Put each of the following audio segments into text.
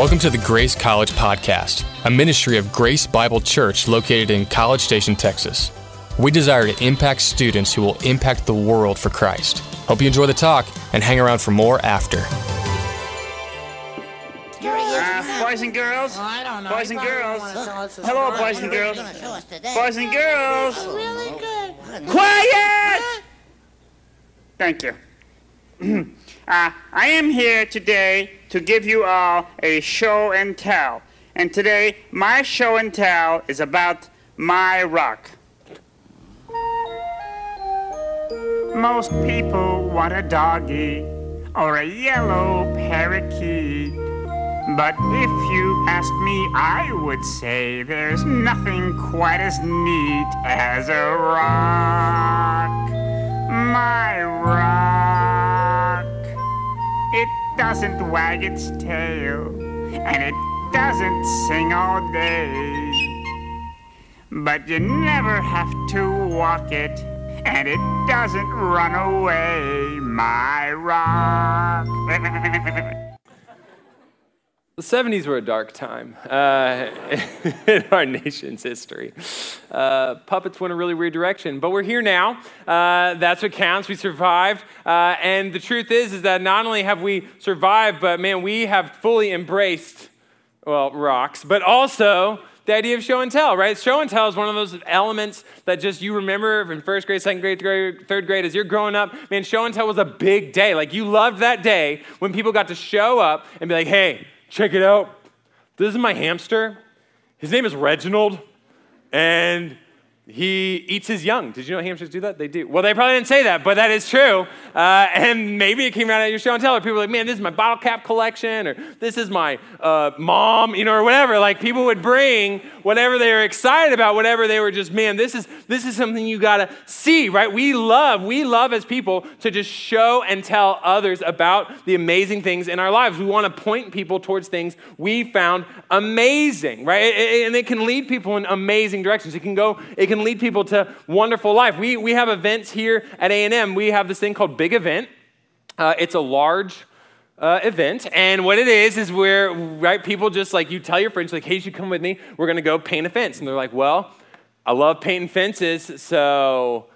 Welcome to the Grace College Podcast, a ministry of Grace Bible Church located in College Station, Texas. We desire to impact students who will impact the world for Christ. Hope you enjoy the talk and hang around for more after. Uh, boys and girls. Oh, I don't know. Boys and girls. won't wanna show us this Hello, boys and What are you girls. gonna show us today? Boys and girls. Really good. Quiet! Thank you. uh, I am here today to give you all a show and tell. And today, my show and tell is about my rock. Most people want a doggy or a yellow parakeet. But if you ask me, I would say there's nothing quite as neat as a rock. My rock. It doesn't wag its tail, and it doesn't sing all day. But you never have to walk it, and it doesn't run away. My rock. The 70s were a dark time uh, in our nation's history. Uh, puppets went a really weird direction, but we're here now. Uh, that's what counts. We survived, uh, and the truth is, is that not only have we survived, but man, we have fully embraced well rocks, but also the idea of show and tell. Right? Show and tell is one of those elements that just you remember from first grade, second grade, grade, third grade as you're growing up. Man, show and tell was a big day. Like you loved that day when people got to show up and be like, "Hey." Check it out. This is my hamster. His name is Reginald, and he eats his young. Did you know hamsters do that? They do. Well, they probably didn't say that, but that is true. Uh, and maybe it came out at your show and tell. Or people were like, man, this is my bottle cap collection, or this is my uh, mom, you know, or whatever. Like people would bring whatever they were excited about, whatever they were just, man, this is this is something you gotta see, right? We love, we love as people to just show and tell others about the amazing things in our lives. We want to point people towards things we found amazing, right? And it can lead people in amazing directions. It can go, it can lead people to wonderful life. We, we have events here at A&M. We have this thing called Big Event. Uh, it's a large uh, event, and what it is is where right people just like you tell your friends like, "Hey, you should come with me. We're gonna go paint a fence," and they're like, "Well, I love painting fences, so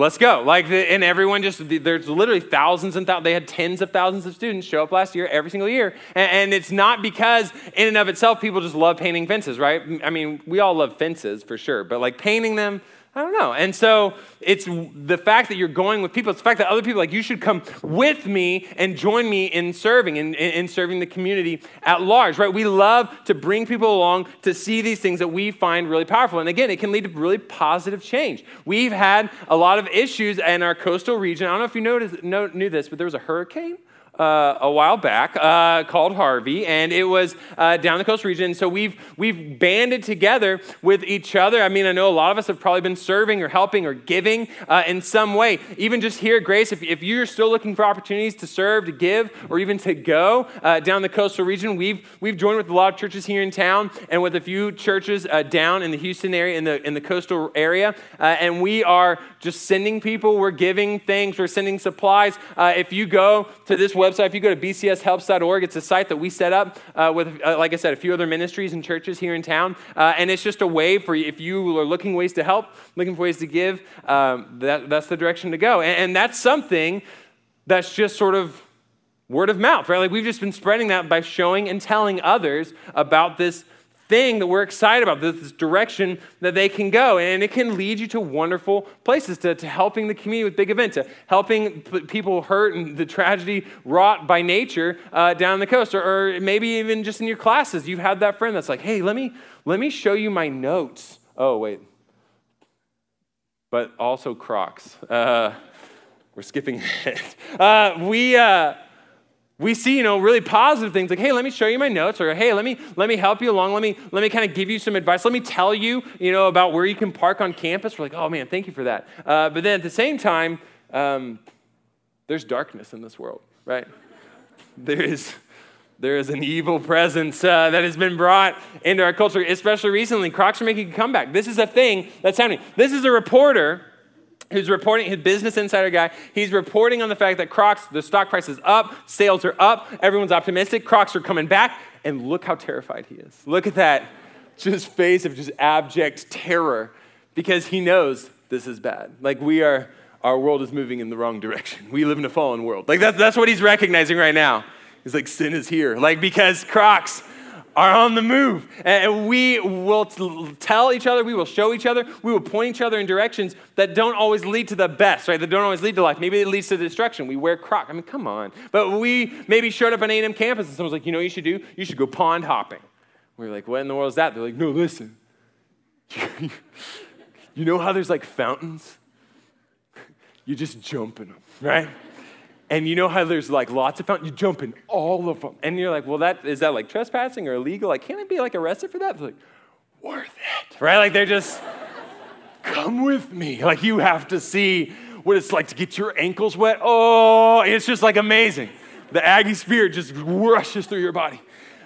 let's go." Like, the, and everyone just there's literally thousands and thousands. They had tens of thousands of students show up last year, every single year, and, and it's not because in and of itself people just love painting fences, right? I mean, we all love fences for sure, but like painting them. I don't know. And so it's the fact that you're going with people, it's the fact that other people, like, you should come with me and join me in serving, in, in, serving the community at large, right? We love to bring people along to see these things that we find really powerful. And again, it can lead to really positive change. We've had a lot of issues in our coastal region. I don't know if you noticed, know, knew this, but there was a hurricane uh, a while back uh, called Harvey, and it was uh, down the coast region. So we've we've banded together with each other. I mean, I know a lot of us have probably been serving or helping or giving uh, in some way. Even just here, Grace, if, if you're still looking for opportunities to serve, to give, or even to go uh, down the coastal region, we've we've joined with a lot of churches here in town and with a few churches uh, down in the Houston area, in the in the coastal area, and we are just sending people. We're giving things. We're sending supplies. if you go to this website website, if you go to bcshelps.org, it's a site that we set up uh, with, uh, like I said, a few other ministries and churches here in town. Uh, and it's just a way for you, if you are looking ways to help, looking for ways to give, um, that, that's the direction to go. And, and that's something that's just sort of word of mouth, right? Like we've just been spreading that by showing and telling others about this thing that we're excited about, this direction that they can go. And it can lead you to wonderful places, to, to helping the community with big events, to helping p- people hurt and the tragedy wrought by nature uh, down the coast, or, or maybe even just in your classes. You've had that friend that's like, hey, let me, let me show you my notes. Oh, wait. But also Crocs. Uh, we're skipping ahead. Uh, we. We see you know really positive things like hey let me show you my notes or hey let me let me help you along let me let me kind of give you some advice let me tell you you know about where you can park on campus. We're like oh man thank you for that. Uh, but then at the same time um, there's darkness in this world right? There is there is an evil presence uh, that has been brought into our culture especially recently. Crocs are making a comeback. This is a thing that's happening. This is a reporter who's reporting, his business insider guy, he's reporting on the fact that Crocs, the stock price is up, sales are up, everyone's optimistic, Crocs are coming back, and look how terrified he is. Look at that just face of just abject terror because he knows this is bad. Like we are, our world is moving in the wrong direction. We live in a fallen world. Like that's, that's what he's recognizing right now. He's like, sin is here. Like because Crocs are on the move. And we will tell each other, we will show each other, we will point each other in directions that don't always lead to the best, right? That don't always lead to life. Maybe it leads to destruction. We wear Crocs. I mean, come on. But we maybe showed up on A&M campus and someone's like, you know what you should do? You should go pond hopping. We're like, what in the world is that? They're like, no, listen. you know how there's like fountains? You just jump in them, right? And you know how there's like lots of fountains? You jump in all of them. And you're like, well, that is that like trespassing or illegal? Like, can't I be like arrested for that? Like, worth it, right? Like they're just, come with me. Like you have to see what it's like to get your ankles wet. Oh, it's just like amazing. The Aggie spirit just rushes through your body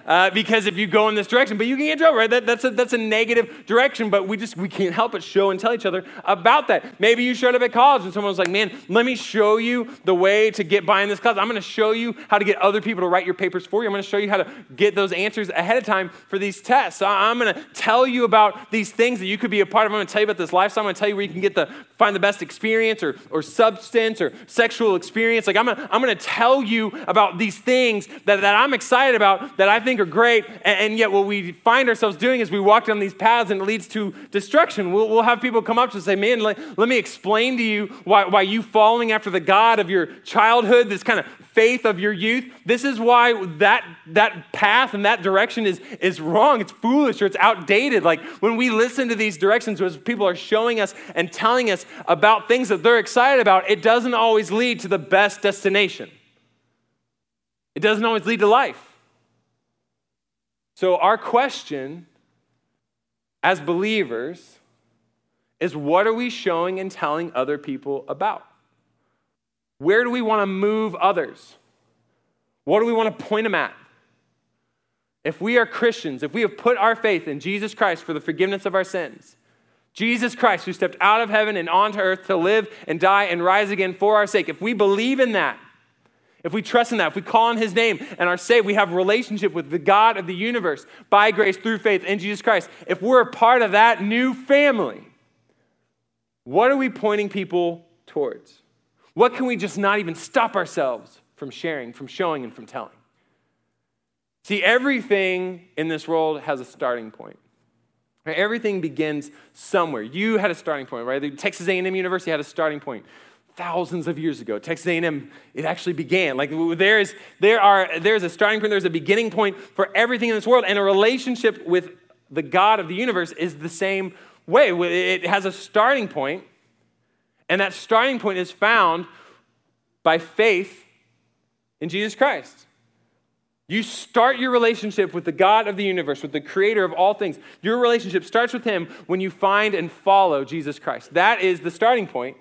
uh, because if you go in this direction, but you can get in trouble, right? That, that's, a, that's a negative direction, but we just, we can't help but show and tell each other about that. Maybe you showed up at college and someone was like, man, let me show you the way to get by in this class. I'm going to show you how to get other people to write your papers for you. I'm going to show you how to get those answers ahead of time for these tests. So I'm going to tell you about these things that you could be a part of. I'm going to tell you about this lifestyle. I'm going to tell you where you can get the, find the best experience or, or substance or sexual experience. Like I'm going to, I'm going to tell you about these things that, that I'm excited about that I think think are great, and, yet what we find ourselves doing is we walk down these paths and it leads to destruction. We'll, we'll have people come up to say, Man, let, let me explain to you why, why you following after the God of your childhood, this kind of faith of your youth, this is why that, that path and that direction is, is wrong. It's foolish or it's outdated. Like when we listen to these directions, as people are showing us and telling us about things that they're excited about, it doesn't always lead to the best destination. It doesn't always lead to life. So, our question as believers is what are we showing and telling other people about? Where do we want to move others? What do we want to point them at? If we are Christians, if we have put our faith in Jesus Christ for the forgiveness of our sins, Jesus Christ, who stepped out of heaven and onto earth to live and die and rise again for our sake, if we believe in that, if we trust in that, if we call on his name and are saved, we have a relationship with the God of the universe by grace through faith in Jesus Christ. If we're a part of that new family, what are we pointing people towards? What can we just not even stop ourselves from sharing, from showing, and from telling? See, everything in this world has a starting point. Everything begins somewhere. You had a starting point, right? The Texas A&M University had a starting point thousands of years ago. Texas A&M, it actually began. Like there is, there are, there's a starting point, there's a beginning point for everything in this world, and a relationship with the God of the universe is the same way. It has a starting point, and that starting point is found by faith in Jesus Christ. You start your relationship with the God of the universe, with the creator of all things. Your relationship starts with Him when you find and follow Jesus Christ. That is the starting point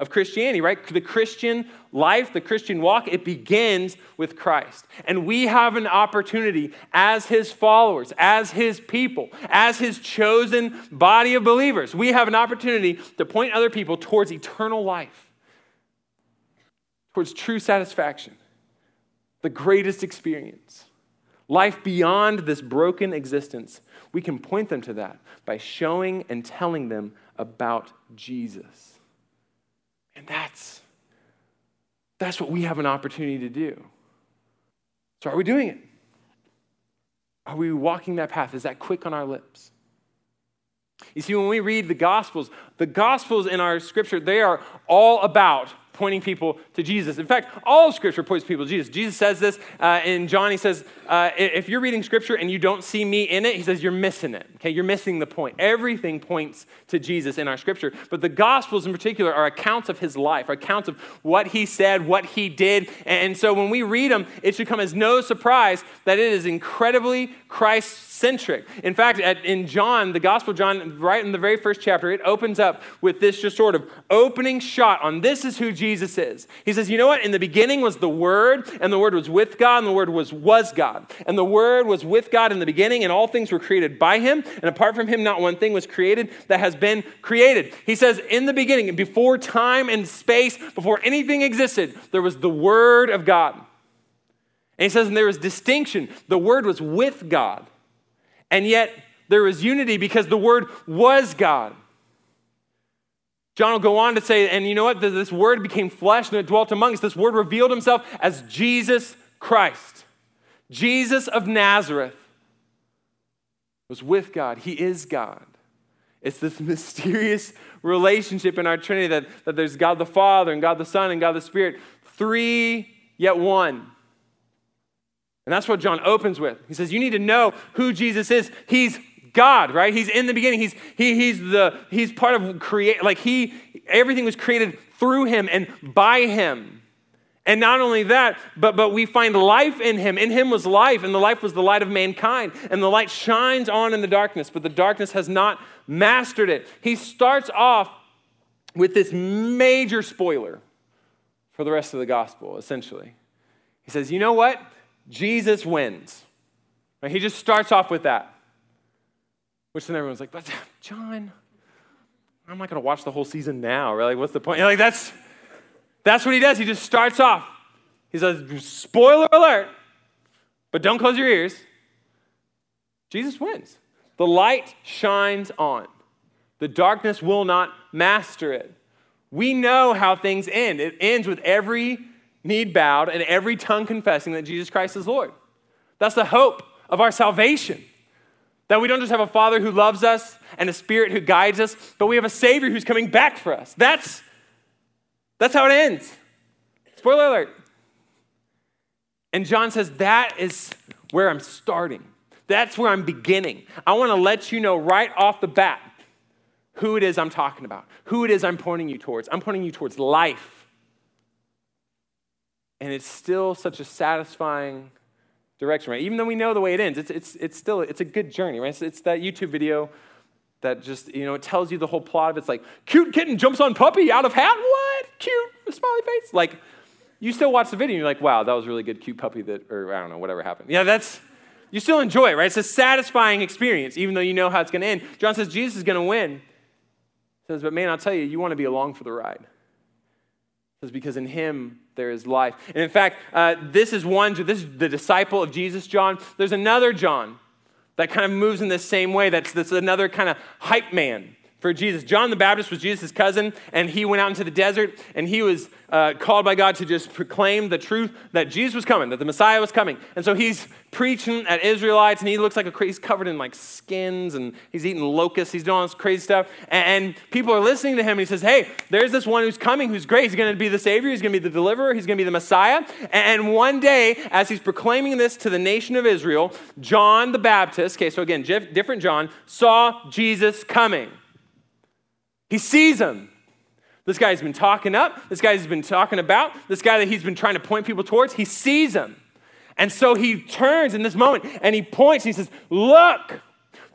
of Christianity, right? The Christian life, the Christian walk, it begins with Christ. And we have an opportunity as his followers, as his people, as his chosen body of believers. We have an opportunity to point other people towards eternal life, towards true satisfaction, the greatest experience. Life beyond this broken existence, we can point them to that by showing and telling them about Jesus. And that's, that's what we have an opportunity to do. So, are we doing it? Are we walking that path? Is that quick on our lips? You see, when we read the Gospels, the Gospels in our scripture, they are all about pointing people to Jesus. In fact, all of Scripture points people to Jesus. Jesus says this uh, in John. He says, uh, if you're reading Scripture and you don't see me in it, he says, you're missing it. Okay, you're missing the point. Everything points to Jesus in our Scripture. But the Gospels in particular are accounts of his life, accounts of what he said, what he did. And so when we read them, it should come as no surprise that it is incredibly Christ centric. In fact, at, in John, the Gospel of John, right in the very first chapter, it opens up with this just sort of opening shot on this is who Jesus is. He says, You know what? In the beginning was the Word, and the Word was with God, and the Word was, was God. And the Word was with God in the beginning, and all things were created by Him. And apart from Him, not one thing was created that has been created. He says, In the beginning, before time and space, before anything existed, there was the Word of God. And he says, and there was distinction. The Word was with God. And yet there was unity because the Word was God. John will go on to say, and you know what? This Word became flesh and it dwelt among us. This Word revealed himself as Jesus Christ. Jesus of Nazareth was with God. He is God. It's this mysterious relationship in our Trinity that, that there's God the Father and God the Son and God the Spirit, three yet one. And that's what John opens with. He says, You need to know who Jesus is. He's God, right? He's in the beginning. He's, he, he's, the, he's part of create, like he, everything was created through him and by him. And not only that, but, but we find life in him. In him was life, and the life was the light of mankind. And the light shines on in the darkness, but the darkness has not mastered it. He starts off with this major spoiler for the rest of the gospel, essentially. He says, You know what? Jesus wins. He just starts off with that. Which then everyone's like, But John, I'm not going to watch the whole season now. Really? What's the point? You're like, that's, that's what he does. He just starts off. He says, Spoiler alert, but don't close your ears. Jesus wins. The light shines on. The darkness will not master it. We know how things end. It ends with every knee bowed and every tongue confessing that Jesus Christ is Lord. That's the hope of our salvation. That we don't just have a Father who loves us and a Spirit who guides us, but we have a Savior who's coming back for us. That's, that's how it ends. Spoiler alert. And John says, That is where I'm starting. That's where I'm beginning. I want to let you know right off the bat who it is I'm talking about, who it is I'm pointing you towards. I'm pointing you towards life. And it's still such a satisfying direction, right? Even though we know the way it ends, it's, it's, it's still, it's a good journey, right? It's, it's that YouTube video that just, you know, it tells you the whole plot of it's like, cute kitten jumps on puppy out of hat, what? Cute, smiley face. Like, you still watch the video and you're like, wow, that was really good, cute puppy that, or I don't know, whatever happened. Yeah, that's, you still enjoy it, right? It's a satisfying experience, even though you know how it's going to end. John says Jesus is going to win. He says, but man, I'll tell you, you want to be along for the ride. He says, because in him there is life. And in fact, uh, this is one, this is the disciple of Jesus, John. There's another John that kind of moves in the same way. That's, that's another kind of hype man for Jesus. John the Baptist was Jesus' cousin, and he went out into the desert, and he was uh, called by God to just proclaim the truth that Jesus was coming, that the Messiah was coming. And so he's preaching at Israelites, and he looks like a crazy, he's covered in like skins, and he's eating locusts, he's doing all this crazy stuff. And, and people are listening to him, and he says, Hey, there's this one who's coming who's great. He's going to be the Savior, he's going to be the deliverer, he's going to be the Messiah. And one day, as he's proclaiming this to the nation of Israel, John the Baptist, okay, so again, different John, saw Jesus coming. He sees him. This guy's been talking up. This guy's been talking about. This guy that he's been trying to point people towards. He sees him. And so he turns in this moment and he points. He says, Look,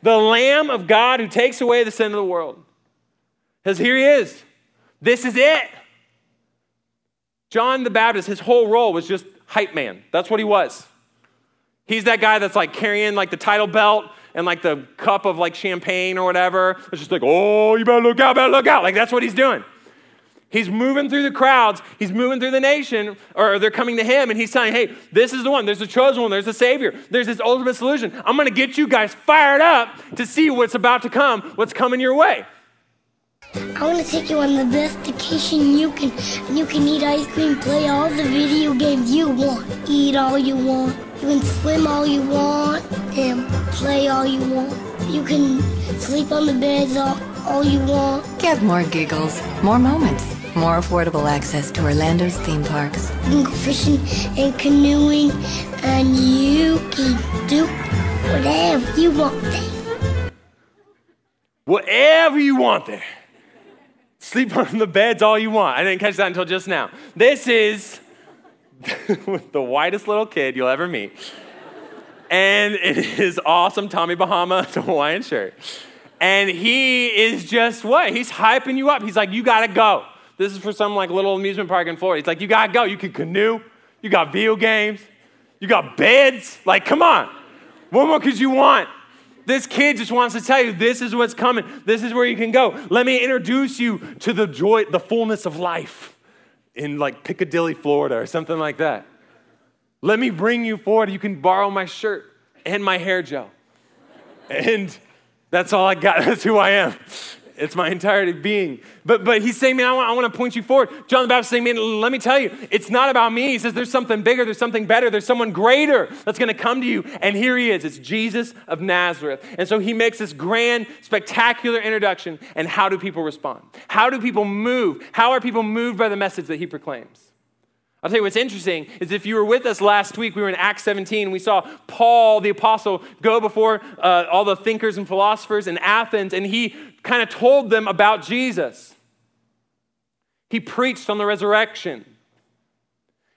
the Lamb of God who takes away the sin of the world. Because here he is. This is it. John the Baptist, his whole role was just hype man. That's what he was. He's that guy that's like carrying like the title belt and like the cup of like champagne or whatever. It's just like, oh, you better look out, better look out. Like that's what he's doing. He's moving through the crowds. He's moving through the nation, or they're coming to him, and he's saying, Hey, this is the one. There's the chosen one. There's the Savior. There's this ultimate solution. I'm going to get you guys fired up to see what's about to come, what's coming your way. I want to take you on the best vacation you can. You can eat ice cream, play all the video games you want, eat all you want. You can swim all you want and play all you want. You can sleep on the beds all, all you want. Get more giggles, more moments, more affordable access to Orlando's theme parks. You can go fishing and canoeing, and you can do whatever you want there. Whatever you want there. Sleep on the beds all you want. I didn't catch that until just now. This is the whitest little kid you'll ever meet. And it is awesome Tommy Bahama Hawaiian shirt. And he is just what? He's hyping you up. He's like, you gotta go. This is for some like little amusement park in Florida. He's like, you gotta go. You can canoe. You got video games. You got beds. Like, come on. What more could you want? This kid just wants to tell you this is what's coming. This is where you can go. Let me introduce you to the joy, the fullness of life in like Piccadilly, Florida, or something like that. Let me bring you forward. You can borrow my shirt and my hair gel. And that's all I got. That's who I am. It's my entirety being. But, but he's saying, man, I want, I want to point you forward. John the Baptist is saying, man, let me tell you, it's not about me. He says, there's something bigger, there's something better, there's someone greater that's going to come to you. And here he is. It's Jesus of Nazareth. And so he makes this grand, spectacular introduction. And how do people respond? How do people move? How are people moved by the message that he proclaims? I'll tell you what's interesting is if you were with us last week, we were in Acts 17. We saw Paul, the apostle, go before uh, all the thinkers and philosophers in Athens, and he kind of told them about Jesus. He preached on the resurrection.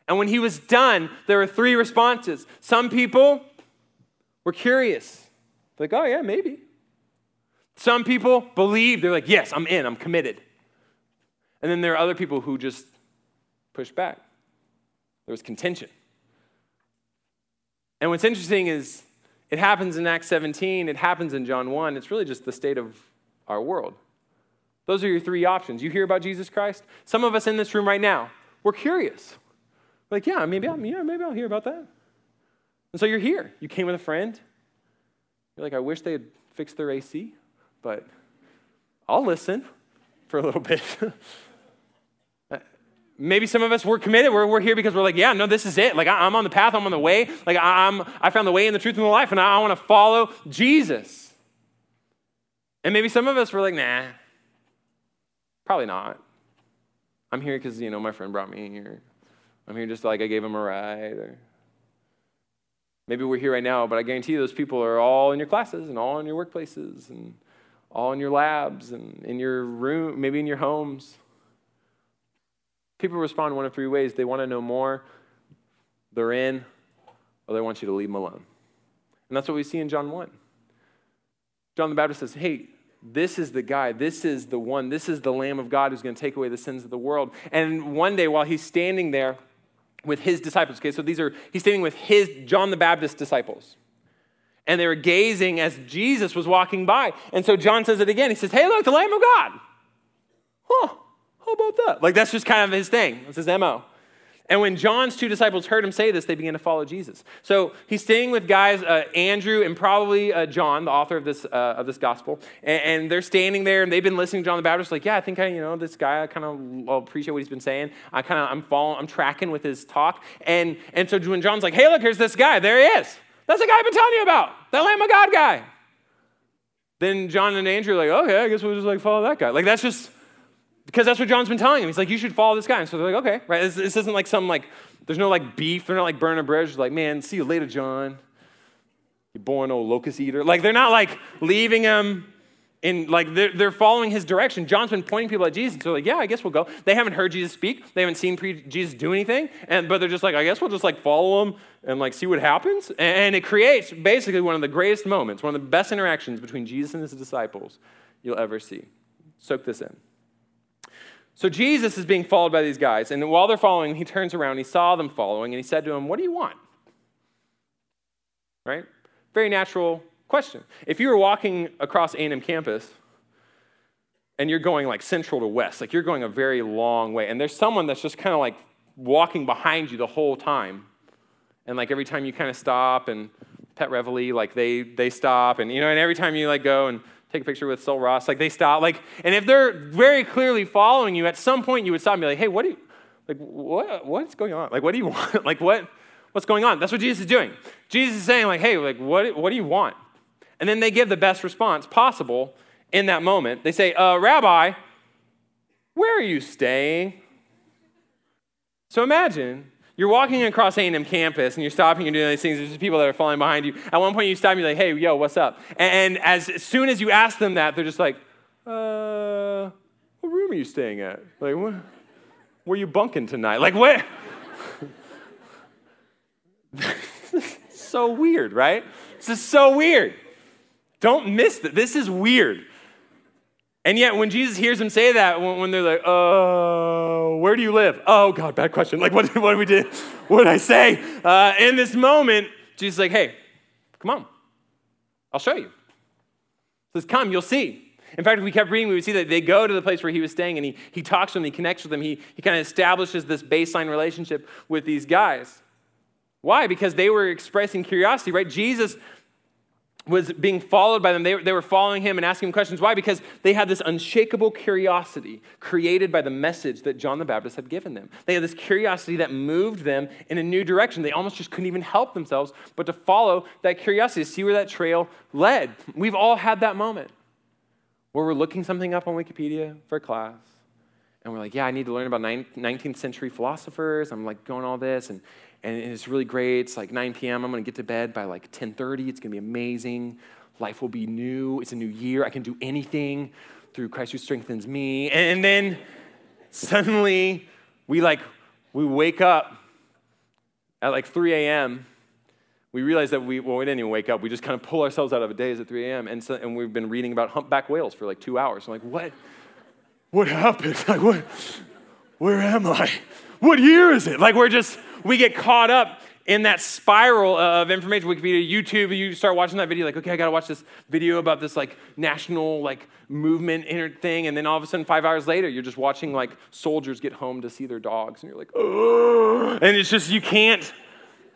And when he was done, there were three responses. Some people were curious, like, oh, yeah, maybe. Some people believed, they're like, yes, I'm in, I'm committed. And then there are other people who just pushed back. There was contention. And what's interesting is it happens in Acts 17, it happens in John 1. It's really just the state of our world. Those are your three options. You hear about Jesus Christ? Some of us in this room right now, we're curious. like, yeah, maybe I'll, yeah, maybe I'll hear about that. And so you're here. You came with a friend. You're like, I wish they had fixed their AC, but I'll listen for a little bit. Maybe some of us, we're committed. We're, we're here because we're like, yeah, no, this is it. Like, I, am on the path, I'm on the way. Like, I, am I found the way and the truth and the life, and I, I want to follow Jesus. And maybe some of us were like, nah, probably not. I'm here because, you know, my friend brought me here. I'm here just like I gave him a ride. Or maybe we're here right now, but I guarantee you those people are all in your classes and all in your workplaces and all in your labs and in your room, maybe in your homes. People respond one of three ways. They want to know more, they're in, or they want you to leave them alone. And that's what we see in John 1. John the Baptist says, Hey, this is the guy, this is the one, this is the Lamb of God who's going to take away the sins of the world. And one day while he's standing there with his disciples, okay, so these are, he's standing with his, John the Baptist disciples. And they were gazing as Jesus was walking by. And so John says it again. He says, Hey, look, the Lamb of God. Huh. How about that? Like, that's just kind of his thing. That's his MO. And when John's two disciples heard him say this, they began to follow Jesus. So he's staying with guys, uh, Andrew and probably uh, John, the author of this, uh, of this gospel. And, and, they're standing there and they've been listening to John the Baptist, like, yeah, I think I, you know, this guy, I kind of appreciate what he's been saying. I kind of, I'm following, I'm tracking with his talk. And, and so when John's like, hey, look, here's this guy, there he is. That's the guy I've been telling you about, that Lamb of God guy. Then John and Andrew are like, okay, I guess we'll just like follow that guy. Like, that's just, because that's what John's been telling him. He's like, you should follow this guy. And so they're like, okay, right? This, this isn't like some like, there's no like beef. They're not like burning a bridge. Like, man, see you later, John. You born old locust eater. Like they're not like leaving him in like they're, they're following his direction. John's been pointing people at Jesus. So they're like, yeah, I guess we'll go. They haven't heard Jesus speak. They haven't seen pre- Jesus do anything. And but they're just like, I guess we'll just like follow him and like see what happens. And it creates basically one of the greatest moments, one of the best interactions between Jesus and his disciples you'll ever see. Soak this in. So Jesus is being followed by these guys, and while they're following, he turns around, he saw them following, and he said to them, What do you want? Right? Very natural question. If you were walking across A&M campus and you're going like central to west, like you're going a very long way, and there's someone that's just kind of like walking behind you the whole time, and like every time you kind of stop and pet Reveille, like they they stop, and you know, and every time you like go and take a picture with Sul Ross. Like they stop. Like, and if they're very clearly following you, at some point you would stop and be like, hey, what do you, like, what, what's going on? Like, what do you want? like, what, what's going on? That's what Jesus is doing. Jesus is saying, like, hey, like, what, what do you want? And then they give the best response possible in that moment. They say, uh, Rabbi, where are you staying? So imagine you're walking across A&M campus and you're stopping and doing these things. There's people that are falling behind you. At one point, you stop and you're like, hey, yo, what's up? And, as soon as you ask them that, they're just like, uh, what room are you staying at? Like, what, where you bunking tonight? Like, what? so weird, right? This is so weird. Don't miss that. This is weird. And yet, when Jesus hears them say that, when, they're like, "Oh, where do you live?" Oh God, bad question. Like, what, what did we do? What did I say? Uh, in this moment, Jesus is like, "Hey, come on, I'll show you." He says, "Come, you'll see." In fact, if we kept reading, we would see that they go to the place where he was staying and he, he talks to them, he connects with them, he, he kind of establishes this baseline relationship with these guys. Why? Because they were expressing curiosity, right? Jesus was being followed by them. They, they were following him and asking him questions. Why? Because they had this unshakable curiosity created by the message that John the Baptist had given them. They had this curiosity that moved them in a new direction. They almost just couldn't even help themselves but to follow that curiosity, to see where that trail led. We've all had that moment where we're looking something up on Wikipedia for class. And we're like, yeah, I need to learn about 19th century philosophers. I'm like going all this. And and it's really great. It's like 9 p.m. I'm going to get to bed by like 10:30. It's going to be amazing. Life will be new. It's a new year. I can do anything through Christ who strengthens me. And then suddenly we like we wake up at like 3 a.m. We realize that we well we didn't even wake up. We just kind of pull ourselves out of a daze at 3 a.m. And so and we've been reading about humpback whales for like two hours. I'm like, what? What happened? Like what? Where am I? What year is it? Like we're just we get caught up in that spiral of information. Wikipedia, YouTube, you start watching that video, like, okay, I gotta watch this video about this like national like movement thing, and then all of a sudden, five hours later, you're just watching like soldiers get home to see their dogs, and you're like, oh, and it's just you can't,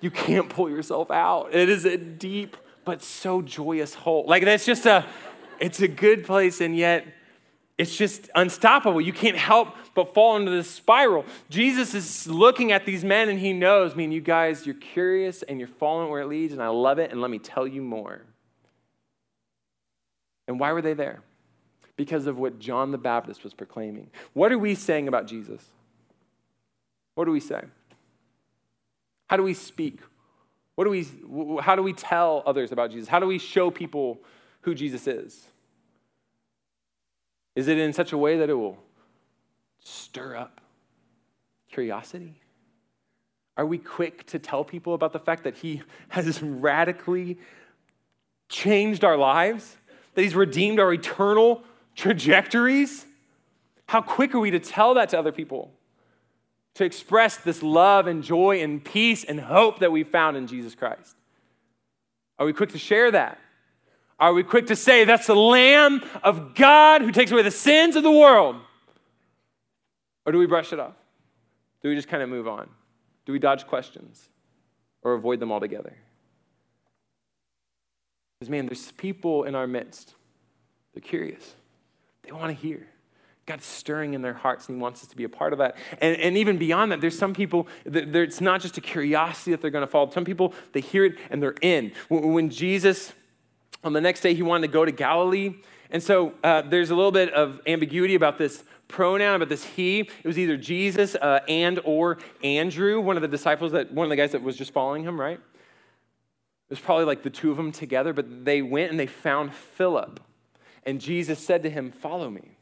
you can't pull yourself out. It is a deep but so joyous hole. Like that's just a, it's a good place, and yet it's just unstoppable. You can't help but fall into this spiral. Jesus is looking at these men and he knows, I mean, you guys, you're curious and you're following where it leads, and I love it, and let me tell you more. And why were they there? Because of what John the Baptist was proclaiming. What are we saying about Jesus? What do we say? How do we speak? What do we, how do we tell others about Jesus? How do we show people who Jesus is? Is it in such a way that it will stir up curiosity? Are we quick to tell people about the fact that He has radically changed our lives? That He's redeemed our eternal trajectories? How quick are we to tell that to other people? To express this love and joy and peace and hope that we found in Jesus Christ? Are we quick to share that? Are we quick to say that's the Lamb of God who takes away the sins of the world? Or do we brush it off? Do we just kind of move on? Do we dodge questions or avoid them altogether? Because, man, there's people in our midst. They're curious, they want to hear. God's stirring in their hearts and He wants us to be a part of that. And, and even beyond that, there's some people, that it's not just a curiosity that they're going to follow. Some people, they hear it and they're in. When Jesus on the next day, he wanted to go to Galilee. And so uh, there's a little bit of ambiguity about this pronoun, about this he. It was either Jesus uh, and or Andrew, one of the disciples, that one of the guys that was just following him, right? It was probably like the two of them together, but they went and they found Philip. And Jesus said to him, Follow me.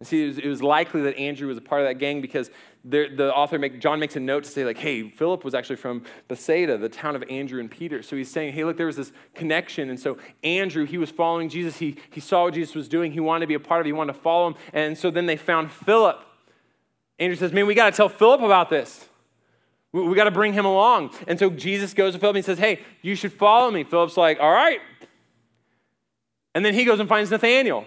And see, it was, it was, likely that Andrew was a part of that gang because the author, make, John makes a note to say, like, hey, Philip was actually from Bethsaida, the town of Andrew and Peter. So he's saying, hey, look, there was this connection. And so Andrew, he was following Jesus. He, he saw what Jesus was doing. He wanted to be a part of it. He wanted to follow him. And so then they found Philip. Andrew says, man, we got to tell Philip about this. We, we got to bring him along. And so Jesus goes to Philip and he says, hey, you should follow me. Philip's like, all right. And then he goes and finds Nathaniel.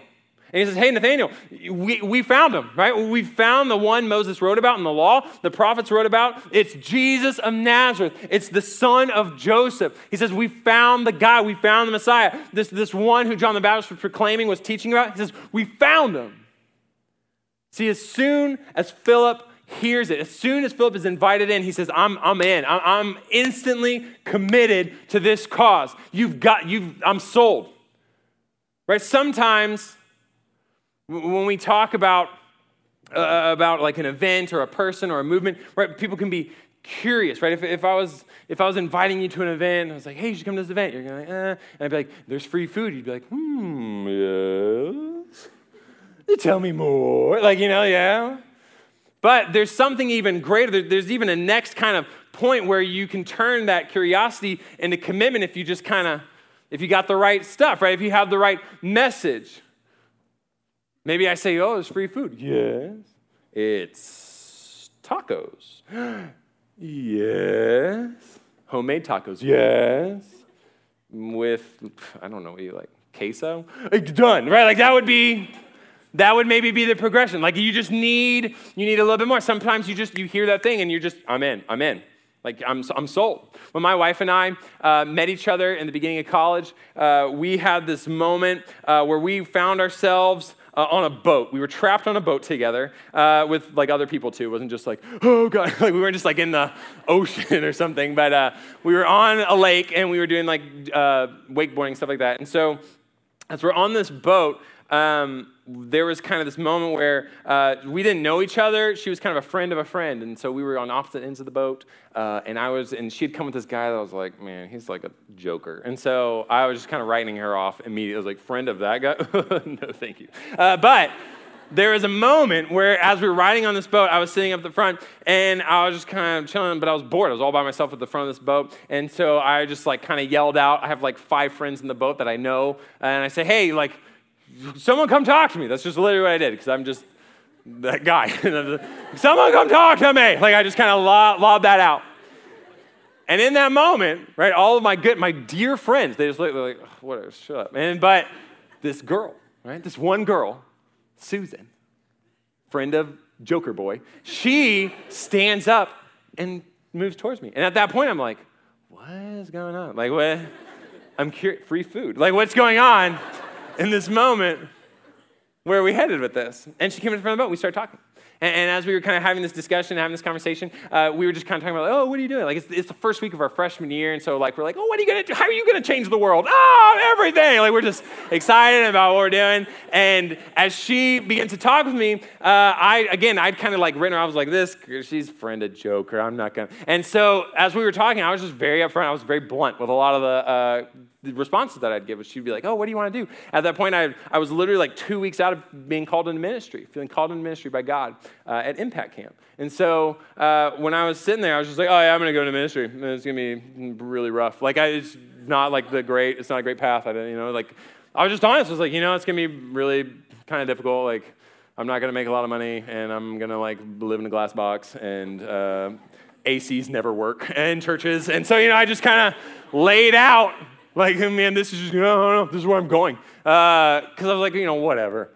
And he says, Hey, Nathaniel, we, we found him, right? We found the one Moses wrote about in the law, the prophets wrote about. It's Jesus of Nazareth. It's the son of Joseph. He says, We found the guy. We found the Messiah. This, this one who John the Baptist was proclaiming, was teaching about. He says, We found him. See, as soon as Philip hears it, as soon as Philip is invited in, he says, I'm, I'm in. I'm, I'm instantly committed to this cause. You've got, you've, I'm sold. Right? Sometimes when we talk about, uh, about like an event or a person or a movement, right, people can be curious, right? If, if, I was, if I was inviting you to an event, I was like, hey, you should come to this event. You're gonna eh. And I'd be like, there's free food. You'd be like, hmm, yes. You tell me more. Like, you know, yeah. But there's something even greater. There's even a next kind of point where you can turn that curiosity into commitment if you just kind of, if you got the right stuff, right? If you have the right message. Maybe I say, oh, it's free food. Yes. It's tacos. yes. Homemade tacos. Yes. With, I don't know what you like, queso? Done, right? Like that would be, that would maybe be the progression. Like you just need, you need a little bit more. Sometimes you just, you hear that thing and you're just, I'm in, I'm in. Like, I'm, I'm sold. When my wife and I uh, met each other in the beginning of college, uh, we had this moment uh, where we found ourselves uh, on a boat. We were trapped on a boat together uh, with like other people too. It wasn't just like, oh God, like we weren't just like in the ocean or something, but uh, we were on a lake and we were doing like wakeboarding, stuff like that. And so as we're on this boat, um, there was kind of this moment where uh, we didn't know each other. She was kind of a friend of a friend, and so we were on opposite ends of the boat. Uh, and I was, and she'd come with this guy that I was like, man, he's like a joker. And so I was just kind of writing her off immediately. I was like, friend of that guy? no, thank you. Uh, but there was a moment where, as we were riding on this boat, I was sitting up the front and I was just kind of chilling, but I was bored. I was all by myself at the front of this boat. And so I just like kind of yelled out. I have like five friends in the boat that I know. And I say, hey, like, someone come talk to me. That's just literally what I did because I'm just that guy. someone come talk to me. Like I just kind of lob, lobbed that out. And in that moment, right, all of my good, my dear friends, they just look like, oh, whatever, shut up. And but this girl, right, this one girl, Susan, friend of Joker Boy, she stands up and moves towards me. And at that point, I'm like, what is going on? Like, what? I'm curious, free food. Like, what's going on? In this moment, where are we headed with this? And she came in front of the boat. We started talking. And, and as we were kind of having this discussion, having this conversation, uh, we were just kind of talking about, like, oh, what are you doing? Like, it's, it's, the first week of our freshman year. And so, like, we're like, oh, what are you going to do? How are you going to change the world? Oh, everything. Like, we're just excited about what we're doing. And as she began to talk with me, uh, I, again, I'd kind of like written her, I was like, this, she's friend of Joker. I'm not going to. And so, as we were talking, I was just very upfront. I was very blunt with a lot of the, uh, the responses that I'd give was she'd be like, Oh, what do you want to do? At that point, I, I was literally like two weeks out of being called into ministry, feeling called into ministry by God uh, at Impact Camp. And so uh, when I was sitting there, I was just like, Oh, yeah, I'm going to go into ministry. It's going to be really rough. Like, I, it's not like the great, it's not a great path. I didn't, you know, like, I was just honest. I was like, You know, it's going to be really kind of difficult. Like, I'm not going to make a lot of money, and I'm going to like live in a glass box, and uh, ACs never work in churches. And so, you know, I just kind of laid out like, man, this is just, no, no, this is where I'm going. Because uh, I was like, you know, whatever.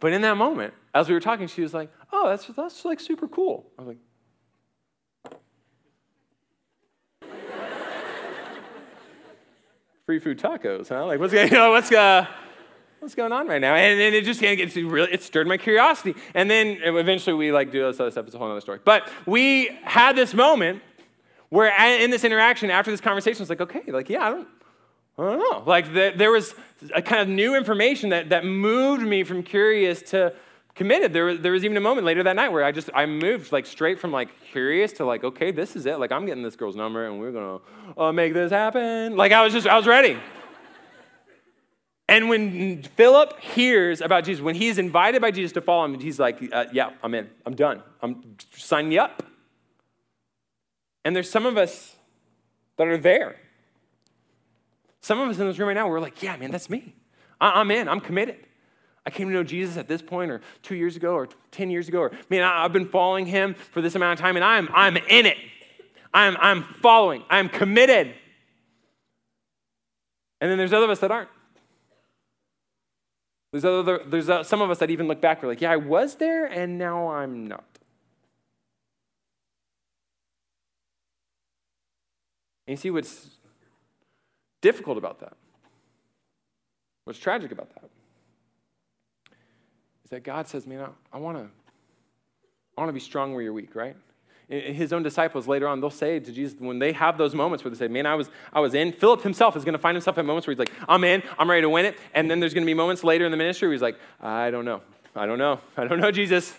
But in that moment, as we were talking, she was like, oh, that's, that's like super cool. I was like, free food tacos, huh? Like, what's, you know, what's, uh, what's going on right now? And, and it just it, really, it stirred my curiosity. And then eventually we like do this other stuff. It's a whole other story. But we had this moment where in this interaction, after this conversation, it's like, okay, like, yeah, I don't, I don't know. Like, the, there was a kind of new information that, that moved me from curious to committed. There, there was even a moment later that night where I just, I moved like straight from like curious to like, okay, this is it. Like, I'm getting this girl's number and we're going to uh, make this happen. Like, I was just, I was ready. And when Philip hears about Jesus, when he's invited by Jesus to follow him, he's like, uh, yeah, I'm in. I'm done. I'm signing up. And there's some of us that are there. Some of us in this room right now, we're like, yeah, man, that's me. I'm in, I'm committed. I came to know Jesus at this point, or two years ago, or 10 years ago, or man, I've been following him for this amount of time, and I'm, I'm in it. I'm, I'm following, I'm committed. And then there's other of us that aren't. There's, other, there's uh, some of us that even look back, we're like, yeah, I was there, and now I'm not. And you see what's difficult about that? What's tragic about that? Is that God says, man, I, I want to I want to be strong where you're weak, right? his own disciples later on, they'll say to Jesus, when they have those moments where they say, Man, I was, I was in, Philip himself is going to find himself at moments where he's like, I'm in, I'm ready to win it. And then there's going to be moments later in the ministry where he's like, I don't know. I don't know. I don't know, Jesus.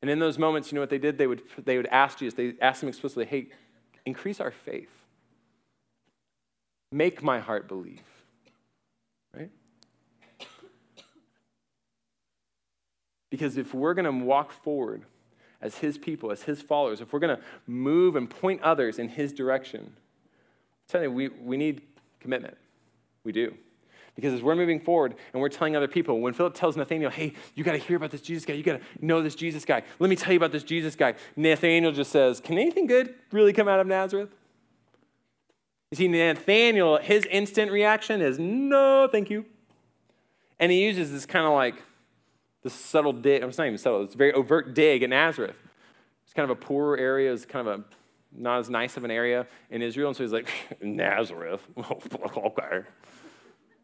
And in those moments, you know what they did? They would, they would ask Jesus, they asked him explicitly, Hey, increase our faith. Make my heart believe. Right? Because if we're going to walk forward as his people, as his followers, if we're going to move and point others in his direction, i tell you, we, we need commitment. We do. Because as we're moving forward and we're telling other people, when Philip tells Nathaniel, hey, you got to hear about this Jesus guy, you got to know this Jesus guy, let me tell you about this Jesus guy, Nathaniel just says, can anything good really come out of Nazareth? You see, Nathaniel, his instant reaction is, no, thank you. And he uses this kind of like, this subtle dig, it's not even subtle, it's a very overt dig at Nazareth. It's kind of a poorer area. It's kind of a not as nice of an area in Israel. And so he's like, Nazareth. okay.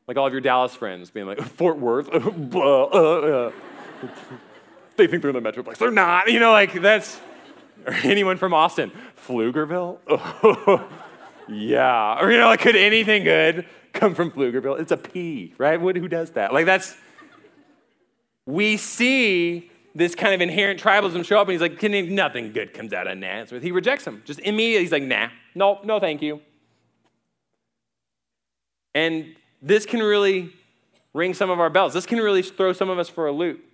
Like all of your Dallas friends being like, Fort Worth. blah, uh, uh. they think they're in the Metroplex. They're not. You know, like that's, or anyone from Austin. Pflugerville? yeah. Or, you know, like, could anything good come from Pflugerville? It's a P, right? What, who does that? Like, that's, we see this kind of inherent tribalism show up, and he's like, nothing good comes out of Nazareth. He rejects him. Just immediately, he's like, nah, no, no, thank you. And this can really ring some of our bells. This can really throw some of us for a loop.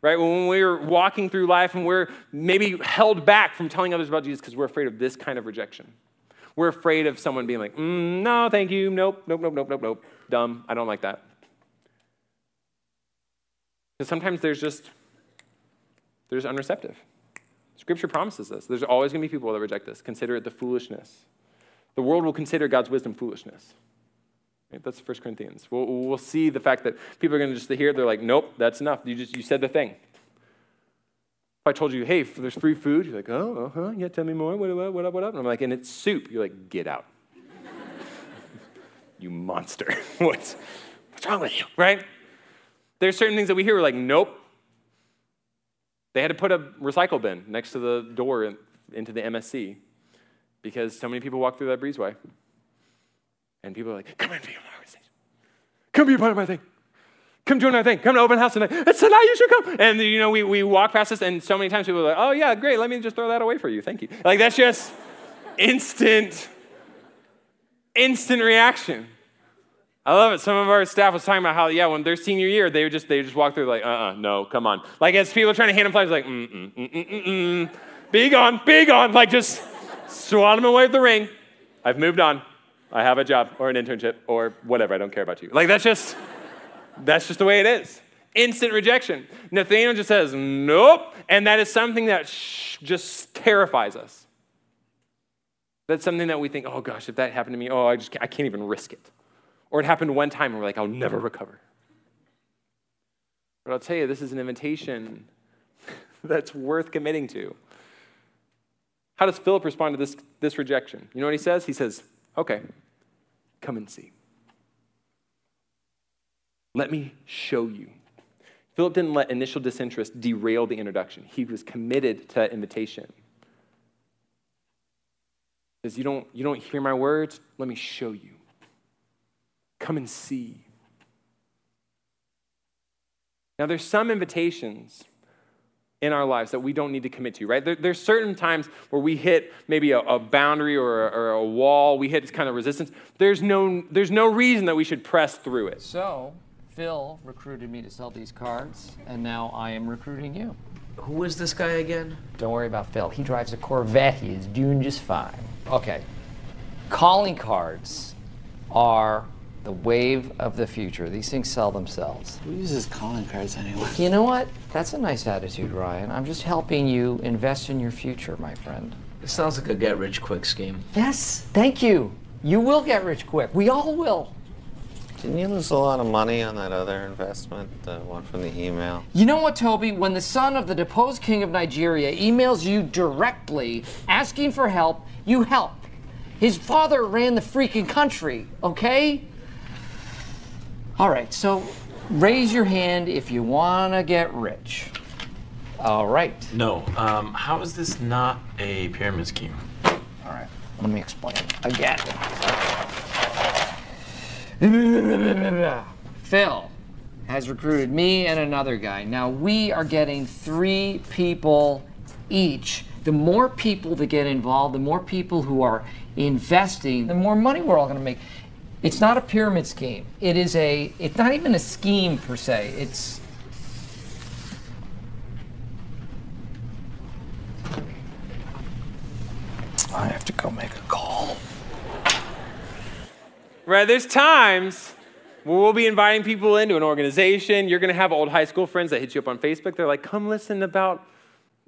Right? When we're walking through life and we're maybe held back from telling others about Jesus because we're afraid of this kind of rejection. We're afraid of someone being like, mm, no, thank you, nope, nope, nope, nope, nope, nope, dumb, I don't like that. Because sometimes there's just, they're unreceptive. Scripture promises this. There's always going to be people that reject this. Consider it the foolishness. The world will consider God's wisdom foolishness. Right? That's 1 Corinthians. We'll, we'll see the fact that people are going to just hear, they're like, nope, that's enough. You just you said the thing. If I told you, hey, there's free food, you're like, oh, uh-huh, yeah, tell me more. What, what, what up, what up? And I'm like, and it's soup. You're like, get out. you monster. what's, what's wrong with you, right? There's certain things that we hear, we're like, nope. They had to put a recycle bin next to the door into the MSC because so many people walk through that breezeway. And people are like, come and be a part of my. Come be a part of my thing. Come join our thing. Come to open house tonight. It's tonight, you should come. And, you know, we, we walk past this, and so many times people are like, oh, yeah, great. Let me just throw that away for you. Thank you. Like, that's just instant, instant reaction. I love it. Some of our staff was talking about how, yeah, when their senior year, they would just, they would just walk through like, uh-uh, no, come on. Like, as people trying to hand them flags, like, mm-mm, mm-mm, mm-mm, be gone, be gone. Like, just swat them away with the ring. I've moved on. I have a job or an internship or whatever. I don't care about you. Like that's just that's just the way it is. Instant rejection. Nathaniel just says nope, and that is something that sh- just terrifies us. That's something that we think, oh gosh, if that happened to me, oh, I just can't, I can't even risk it. Or it happened one time, and we're like, I'll never recover. But I'll tell you, this is an invitation that's worth committing to. How does Philip respond to this, this rejection? You know what he says? He says, Okay, come and see. Let me show you. Philip didn't let initial disinterest derail the introduction. He was committed to that invitation. He says, you don't, you don't hear my words? Let me show you. Come and see. Now, there's some invitations in our lives that we don't need to commit to, right? There, there's certain times where we hit maybe a, a boundary or a, or a, wall, we hit this kind of resistance. There's no, there's no reason that we should press through it. So, Phil recruited me to sell these cards, and now I am recruiting you. Who is this guy again? Don't worry about Phil. He drives a Corvette. He is doing just fine. Okay. Calling cards are the wave of the future. These things sell themselves. Who uses calling cards anyway? You know what? That's a nice attitude, Ryan. I'm just helping you invest in your future, my friend. It sounds like a get rich quick scheme. Yes, thank you. You will get rich quick. We all will. Didn't you lose a lot of money on that other investment, the one from the email? You know what, Toby? When the son of the deposed king of Nigeria emails you directly asking for help, you help. His father ran the freaking country, okay? All right, so raise your hand if you want to get rich. All right. No. Um, how is this not a pyramid scheme? All right. Let me explain again. Phil has recruited me and another guy. Now we are getting three people each. The more people that get involved, the more people who are investing, the more money we're all going to make. It's not a pyramid scheme. It is a, it's not even a scheme per se. It's, I have to go make a call. Right, there's times where we'll be inviting people into an organization. You're going to have old high school friends that hit you up on Facebook. They're like, come listen about,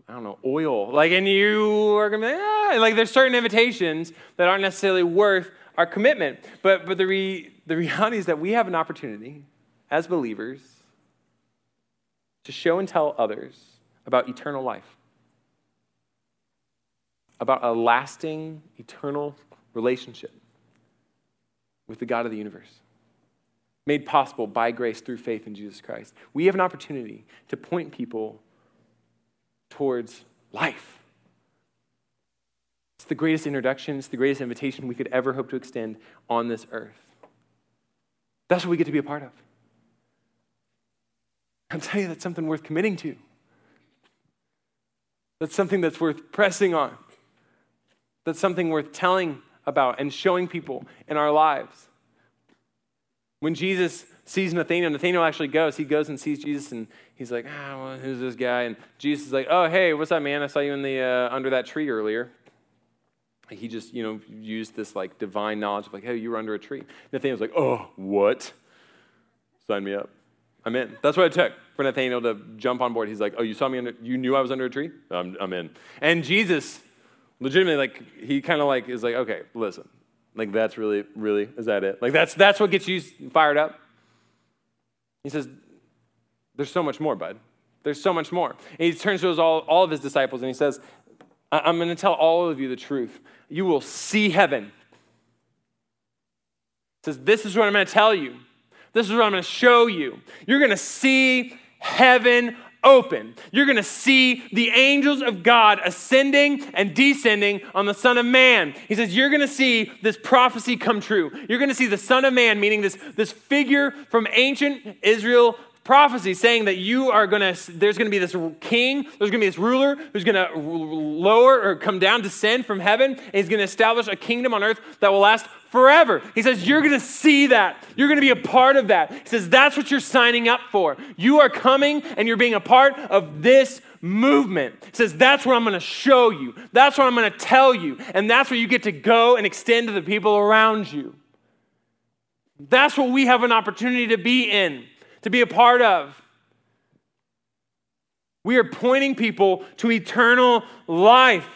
I don't know, oil. Like, and you are going to be like, ah. Like, there's certain invitations that aren't necessarily worth our commitment. But, but the, re, the reality is that we have an opportunity as believers to show and tell others about eternal life. about a lasting, eternal relationship with the God of the universe, made possible by grace through faith in Jesus Christ. We have an opportunity to point people towards life. It's the greatest introduction, it's the greatest invitation we could ever hope to extend on this earth. That's what we get to be a part of. I'm telling you, that's something worth committing to. That's something that's worth pressing on. That's something worth telling about and showing people in our lives. When Jesus sees Nathaniel, Nathaniel actually goes. He goes and sees Jesus, and he's like, "Ah, well, who's this guy?" And Jesus is like, "Oh, hey, what's up, man? I saw you in the uh, under that tree earlier." He just, you know, used this like divine knowledge of like, "Hey, you were under a tree." Nathaniel's like, "Oh, what? Sign me up. I'm in." That's what it took for Nathaniel to jump on board. He's like, "Oh, you saw me under? You knew I was under a tree? I'm, I'm in." And Jesus, legitimately, like, he kind of like is like, "Okay, listen." Like that's really, really, is that it? Like that's that's what gets you fired up. He says, There's so much more, bud. There's so much more. And he turns to his, all, all of his disciples and he says, I'm going to tell all of you the truth. You will see heaven. He says, This is what I'm going to tell you. This is what I'm going to show you. You're going to see heaven open. You're going to see the angels of God ascending and descending on the Son of Man. He says, You're going to see this prophecy come true. You're going to see the Son of Man, meaning this, this figure from ancient Israel prophecy saying that you are going to there's going to be this king there's going to be this ruler who's going to lower or come down descend from heaven and he's going to establish a kingdom on earth that will last forever. He says, You're going to see that. You're going to be a part of that. He says, That's what you're signing up for. You are coming and you're being a part of this movement. He says, That's what I'm going to show you. That's what I'm going to tell you. And that's what you get to go and extend to the people around you. That's what we have an opportunity to be in, to be a part of. We are pointing people to eternal life.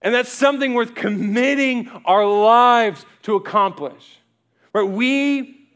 And that's something worth committing our lives to accomplish. Right? We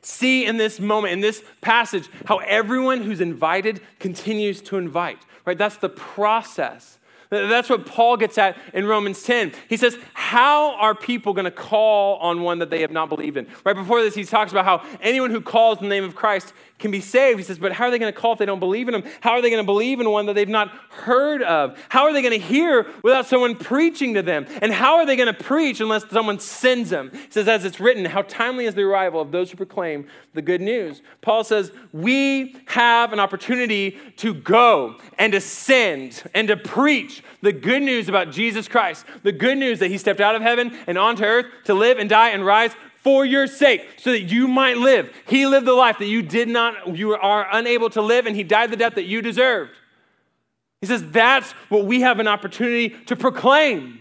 see in this moment, in this passage, how everyone who's invited continues to invite. Right? That's the process. That's what Paul gets at in Romans 10. He says, How are people going to call on one that they have not believed in? Right before this, he talks about how anyone who calls the name of Christ can be saved. He says, But how are they going to call if they don't believe in him? How are they going to believe in one that they've not heard of? How are they going to hear without someone preaching to them? And how are they going to preach unless someone sends them? He says, As it's written, how timely is the arrival of those who proclaim the good news. Paul says, We have an opportunity to go and to send and to preach the good news about Jesus Christ, the good news that he stepped out of heaven and onto earth to live and die and rise for your sake, so that you might live. He lived the life that you did not, you are unable to live, and he died the death that you deserved. He says that's what we have an opportunity to proclaim.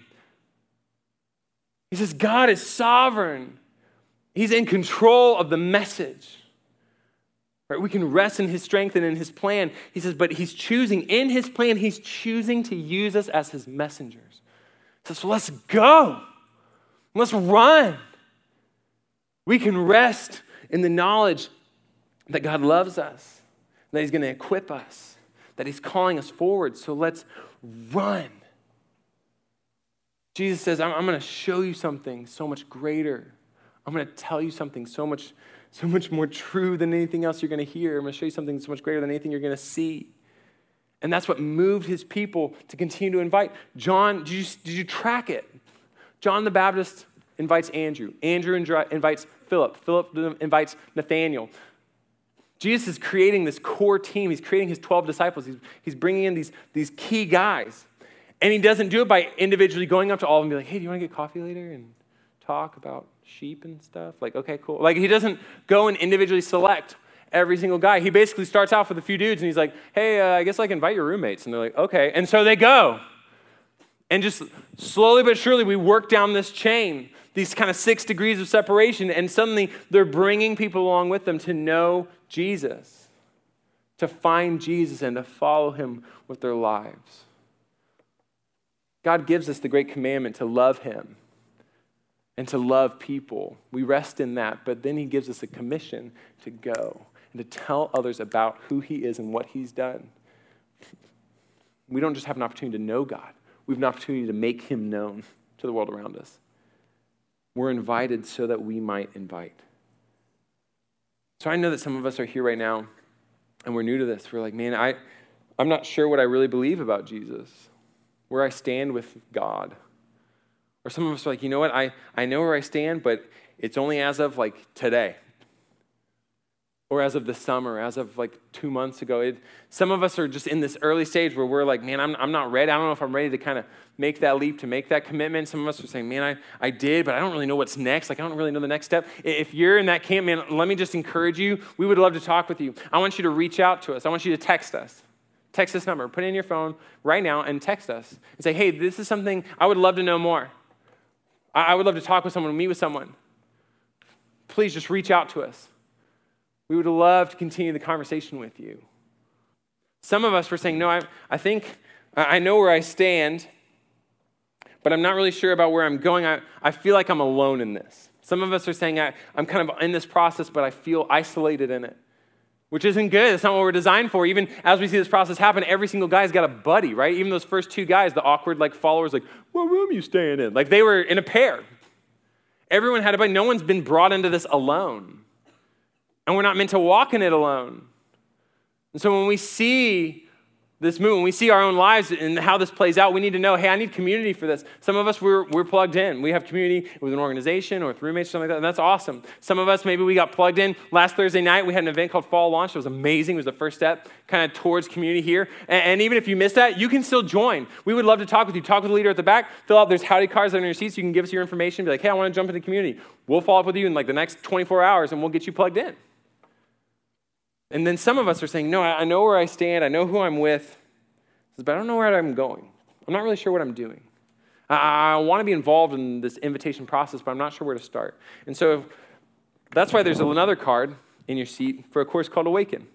He says God is sovereign. He's in control of the message. Right? We can rest in his strength and in his plan. He says, but he's choosing, in his plan, he's choosing to use us as his messengers. He says, so let's go. Let's run. We can rest in the knowledge that God loves us, that he's going to equip us, that he's calling us forward. So let's run. Jesus says, I'm, I'm going to show you something so much greater. I'm going to tell you something so much so much more true than anything else you're going to hear. I'm going to show you something so much greater than anything you're going to see. And that's what moved his people to continue to invite. John, did you, did you track it? John the Baptist invites Andrew. Andrew invites Philip. Philip invites Nathaniel. Jesus is creating this core team. He's creating his 12 disciples. He's, he's bringing in these, these key guys. And he doesn't do it by individually going up to all of them and be like, hey, do you want to get coffee later and talk about sheep and stuff. Like, okay, cool. Like, he doesn't go and individually select every single guy. He basically starts off with a few dudes and he's like, hey, uh, I guess I can invite your roommates. And they're like, okay. And so they go. And just slowly but surely, we work down this chain, these kind of six degrees of separation. And suddenly, they're bringing people along with them to know Jesus, to find Jesus, and to follow him with their lives. God gives us the great commandment to love him and to love people. We rest in that, but then he gives us a commission to go and to tell others about who he is and what he's done. We don't just have an opportunity to know God, we have an opportunity to make him known to the world around us. We're invited so that we might invite. So I know that some of us are here right now and we're new to this. We're like, man, I, I'm not sure what I really believe about Jesus, where I stand with God. Or some of us are like, you know what, I, I know where I stand, but it's only as of like today or as of the summer, as of like two months ago. It, some of us are just in this early stage where we're like, man, I'm, I'm not ready. I don't know if I'm ready to kind of make that leap, to make that commitment. Some of us are saying, man, I, I did, but I don't really know what's next. Like, I don't really know the next step. If you're in that camp, man, let me just encourage you. We would love to talk with you. I want you to reach out to us. I want you to text us. Text this number, put it in your phone right now and text us and say, hey, this is something I would love to know more. I, I would love to talk with someone, meet with someone. Please just reach out to us. We would love to continue the conversation with you. Some of us were saying, No, I, I think I know where I stand, but I'm not really sure about where I'm going. I, I feel like I'm alone in this. Some of us are saying, I, I'm kind of in this process, but I feel isolated in it, which isn't good. It's not what we're designed for. Even as we see this process happen, every single guy's got a buddy, right? Even those first two guys, the awkward like followers, like, what room you staying in? Like they were in a pair. Everyone had a buddy. No one's been brought into this alone. And we're not meant to walk in it alone. And so when we see this move, when we see our own lives and how this plays out, we need to know, hey, I need community for this. Some of us, we're, we're plugged in. We have community with an organization or with roommates, or something like that, and that's awesome. Some of us, maybe we got plugged in. Last Thursday night, we had an event called Fall Launch. It was amazing. It was the first step kind of towards community here. And, and even if you missed that, you can still join. We would love to talk with you. Talk with the leader at the back. Fill out, there's howdy cards under your seats. You can give us your information. Be like, hey, I want to jump into community. We'll follow up with you in like the next 24 hours, and we'll get you plugged in. And then some of us are saying, No, I know where I stand, I know who I'm with, but I don't know where I'm going. I'm not really sure what I'm doing. I, want to be involved in this invitation process, but I'm not sure where to start. And so that's why there's another card in your seat for a course called Awaken.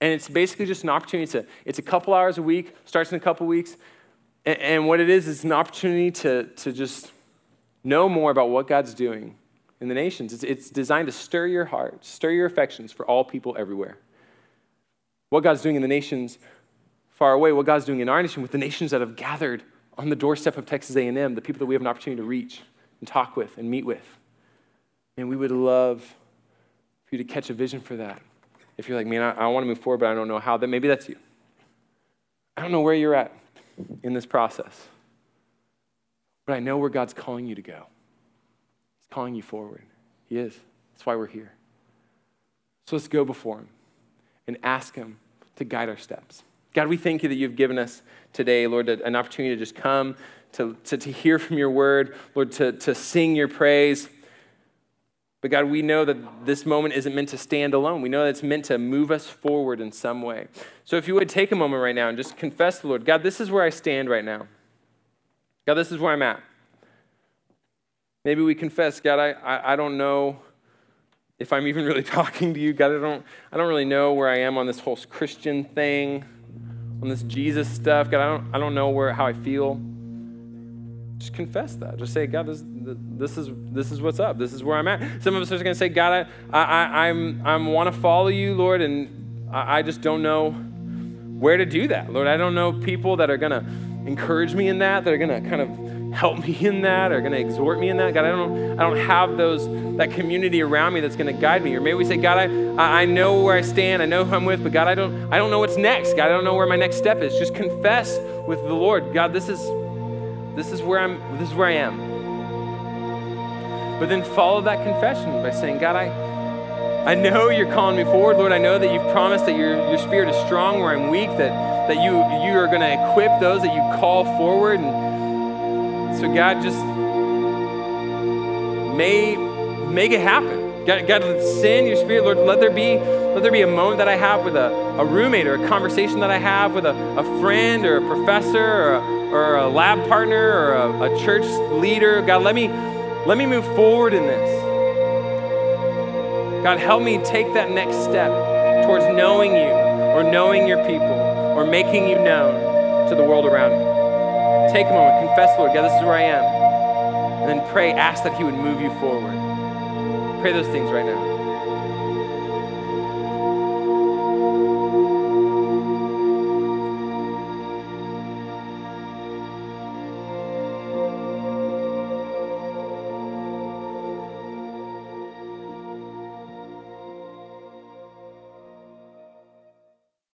And it's basically just an opportunity. to, it's a couple hours a week, starts in a couple weeks. And, and what it is, is an opportunity to, to just know more about what God's doing in the nations. It's, it's designed to stir your heart, stir your affections for all people everywhere. What God's doing in the nations far away, what God's doing in our nation with the nations that have gathered on the doorstep of Texas A&M, the people that we have an opportunity to reach and talk with and meet with. And we would love for you to catch a vision for that. If you're like, man, I, I want to move forward, but I don't know how, then maybe that's you. I don't know where you're at in this process, but I know where God's calling you to go calling you forward. He is. That's why we're here. So let's go before Him and ask Him to guide our steps. God, we thank you that you've given us today, Lord, an opportunity to just come, to, to, to hear from your word, Lord, to, to sing your praise. But God, we know that this moment isn't meant to stand alone. We know that it's meant to move us forward in some way. So if you would take a moment right now and just confess the Lord God, this is where I stand right now. God, this is where I'm at. Maybe we confess, God, I, I, I don't know if I'm even really talking to you. God, I don't, I don't really know where I am on this whole Christian thing, on this Jesus stuff. God, I don't, I don't know where, how I feel. Just confess that. Just say, God, this, this, is, this is what's up. This is where I'm at. Some of us are going to say, God, I, I, I'm, I want to follow you, Lord, and I, I just don't know where to do that. Lord, I don't know people that are going to encourage me in that, that are going to kind of help me in that or going to exhort me in that. God, I don't, I don't have those, that community around me that's going to guide me. Or maybe we say, God, I, I know where I stand. I know who I'm with, but God, I don't, I don't know what's next. God, I don't know where my next step is. Just confess with the Lord. God, this is, this is where I'm, this is where I am. But then follow that confession by saying, God, I, I know you're calling me forward, Lord. I know that you've promised that your, your spirit is strong where I'm weak, that, that you, you are going to equip those that you call forward. And, so, God, just may make it happen. God, God, send your spirit, Lord. Let there be, let there be a moment that I have with a, a roommate or a conversation that I have with a, a friend or a professor or a, or a lab partner or a, a church leader. God, let me, let me move forward in this. God, help me take that next step towards knowing you or knowing your people or making you known to the world around me. Take a moment, confess, Lord, God, this is where I am. And then pray, ask that He would move you forward. Pray those things right now.